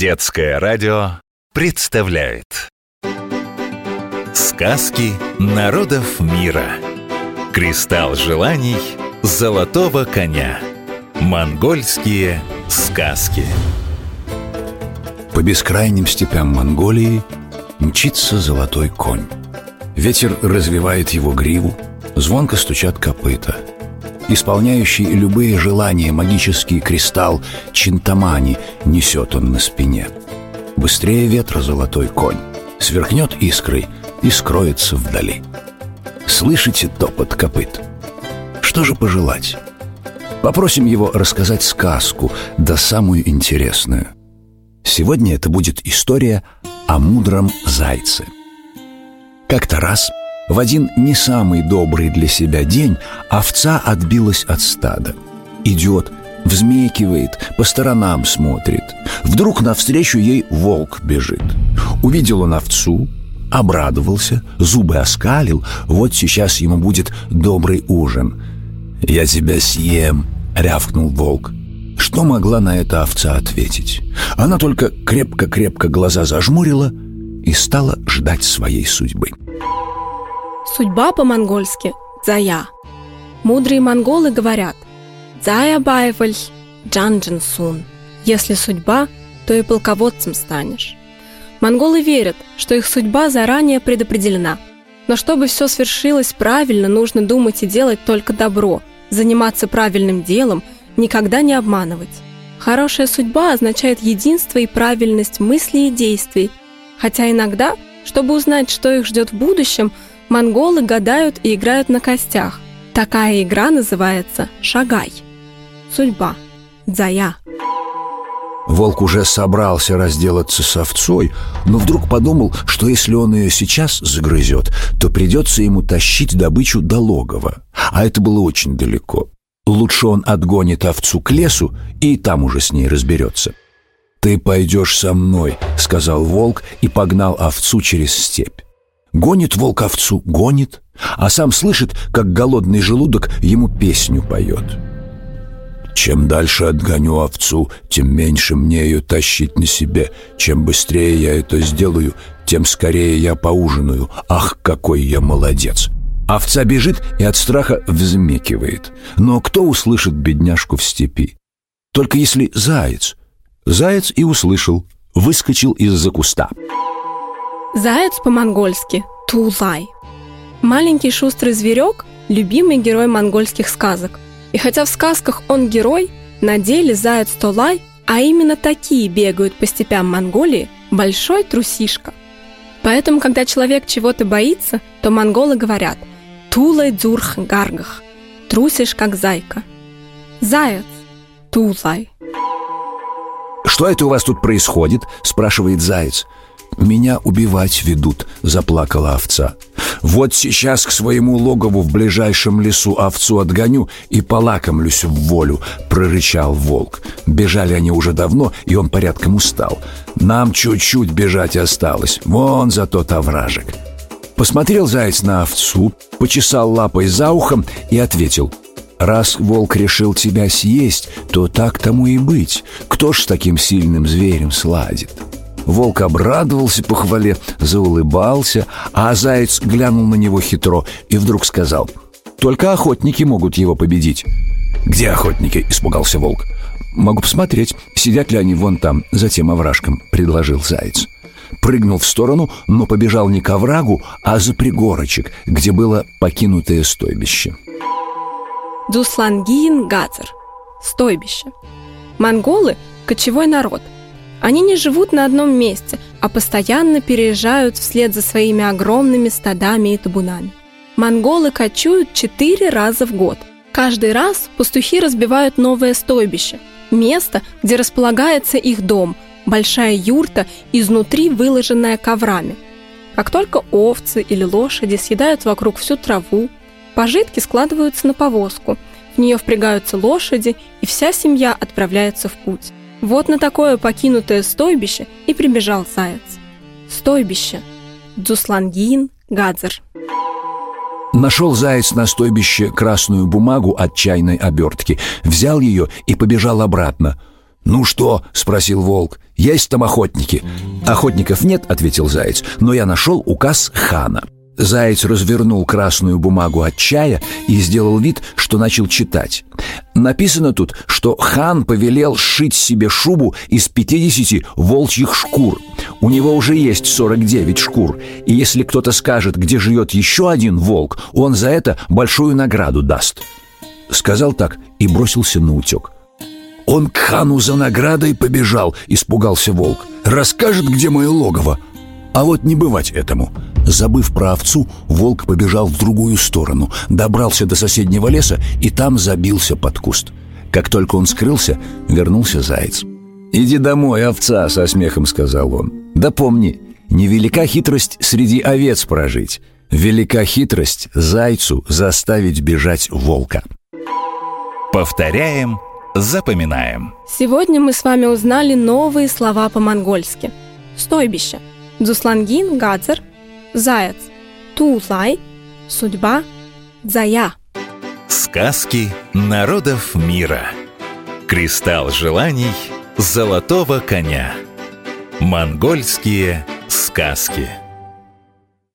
Детское радио представляет Сказки народов мира Кристалл желаний золотого коня Монгольские сказки По бескрайним степям Монголии мчится золотой конь. Ветер развивает его гриву, звонко стучат копыта. Исполняющий любые желания магический кристалл Чинтамани несет он на спине. Быстрее ветра золотой конь, сверкнет искрой и скроется вдали. Слышите топот копыт? Что же пожелать? Попросим его рассказать сказку, да самую интересную. Сегодня это будет история о мудром зайце. Как-то раз, в один не самый добрый для себя день, овца отбилась от стада. Идет, взмекивает, по сторонам смотрит. Вдруг навстречу ей волк бежит. Увидел он овцу, обрадовался, зубы оскалил, вот сейчас ему будет добрый ужин. «Я тебя съем», — рявкнул волк. Что могла на это овца ответить? Она только крепко-крепко глаза зажмурила и стала ждать своей судьбы. Судьба по-монгольски – «зая». Мудрые монголы говорят «зая байваль джанджин сун». Если судьба, то и полководцем станешь. Монголы верят, что их судьба заранее предопределена. Но чтобы все свершилось правильно, нужно думать и делать только добро, заниматься правильным делом, никогда не обманывать. Хорошая судьба означает единство и правильность мыслей и действий, хотя иногда, чтобы узнать, что их ждет в будущем, монголы гадают и играют на костях. Такая игра называется шагай. Судьба. Дзая. Волк уже собрался разделаться с овцой, но вдруг подумал, что если он ее сейчас загрызет, то придется ему тащить добычу до логова. А это было очень далеко. Лучше он отгонит овцу к лесу и там уже с ней разберется. «Ты пойдешь со мной», — сказал волк и погнал овцу через степь. Гонит волк овцу, гонит, а сам слышит, как голодный желудок ему песню поет. Чем дальше отгоню овцу, тем меньше мне ее тащить на себе. Чем быстрее я это сделаю, тем скорее я поужинаю. Ах, какой я молодец!» Овца бежит и от страха взмекивает. Но кто услышит бедняжку в степи? Только если заяц. Заяц и услышал, выскочил из-за куста. Заяц по-монгольски – тулай. Маленький шустрый зверек – любимый герой монгольских сказок. И хотя в сказках он герой, на деле заяц Тулай, а именно такие бегают по степям Монголии, большой трусишка. Поэтому, когда человек чего-то боится, то монголы говорят – Тулай дзурх гаргах. Трусишь, как зайка. Заяц. Тулай. «Что это у вас тут происходит?» – спрашивает заяц. «Меня убивать ведут», – заплакала овца. «Вот сейчас к своему логову в ближайшем лесу овцу отгоню и полакомлюсь в волю», – прорычал волк. Бежали они уже давно, и он порядком устал. «Нам чуть-чуть бежать осталось, вон за тот овражек». Посмотрел заяц на овцу, почесал лапой за ухом и ответил «Раз волк решил тебя съесть, то так тому и быть. Кто ж с таким сильным зверем сладит?» Волк обрадовался похвале, заулыбался, а заяц глянул на него хитро и вдруг сказал «Только охотники могут его победить». «Где охотники?» – испугался волк. «Могу посмотреть, сидят ли они вон там, за тем овражком», – предложил заяц прыгнул в сторону, но побежал не к оврагу, а за пригорочек, где было покинутое стойбище. Дуслангиин Газер. Стойбище. Монголы – кочевой народ. Они не живут на одном месте, а постоянно переезжают вслед за своими огромными стадами и табунами. Монголы кочуют четыре раза в год. Каждый раз пастухи разбивают новое стойбище – место, где располагается их дом – большая юрта, изнутри выложенная коврами. Как только овцы или лошади съедают вокруг всю траву, пожитки складываются на повозку, в нее впрягаются лошади, и вся семья отправляется в путь. Вот на такое покинутое стойбище и прибежал заяц. Стойбище. Дзуслангиин Гадзер. Нашел заяц на стойбище красную бумагу от чайной обертки, взял ее и побежал обратно. «Ну что?» — спросил волк. «Есть там охотники?» «Охотников нет», — ответил заяц, «но я нашел указ хана». Заяц развернул красную бумагу от чая и сделал вид, что начал читать. Написано тут, что хан повелел сшить себе шубу из 50 волчьих шкур. У него уже есть 49 шкур, и если кто-то скажет, где живет еще один волк, он за это большую награду даст. Сказал так и бросился на утек. «Он к хану за наградой побежал», — испугался волк. «Расскажет, где мое логово?» А вот не бывать этому. Забыв про овцу, волк побежал в другую сторону, добрался до соседнего леса и там забился под куст. Как только он скрылся, вернулся заяц. «Иди домой, овца!» — со смехом сказал он. «Да помни, невелика хитрость среди овец прожить. Велика хитрость зайцу заставить бежать волка». Повторяем, запоминаем. Сегодня мы с вами узнали новые слова по-монгольски. Стойбище. Дзуслангин Гадзер. Заяц. Тулай. Судьба. Зая. Сказки народов мира. Кристалл желаний золотого коня. Монгольские сказки.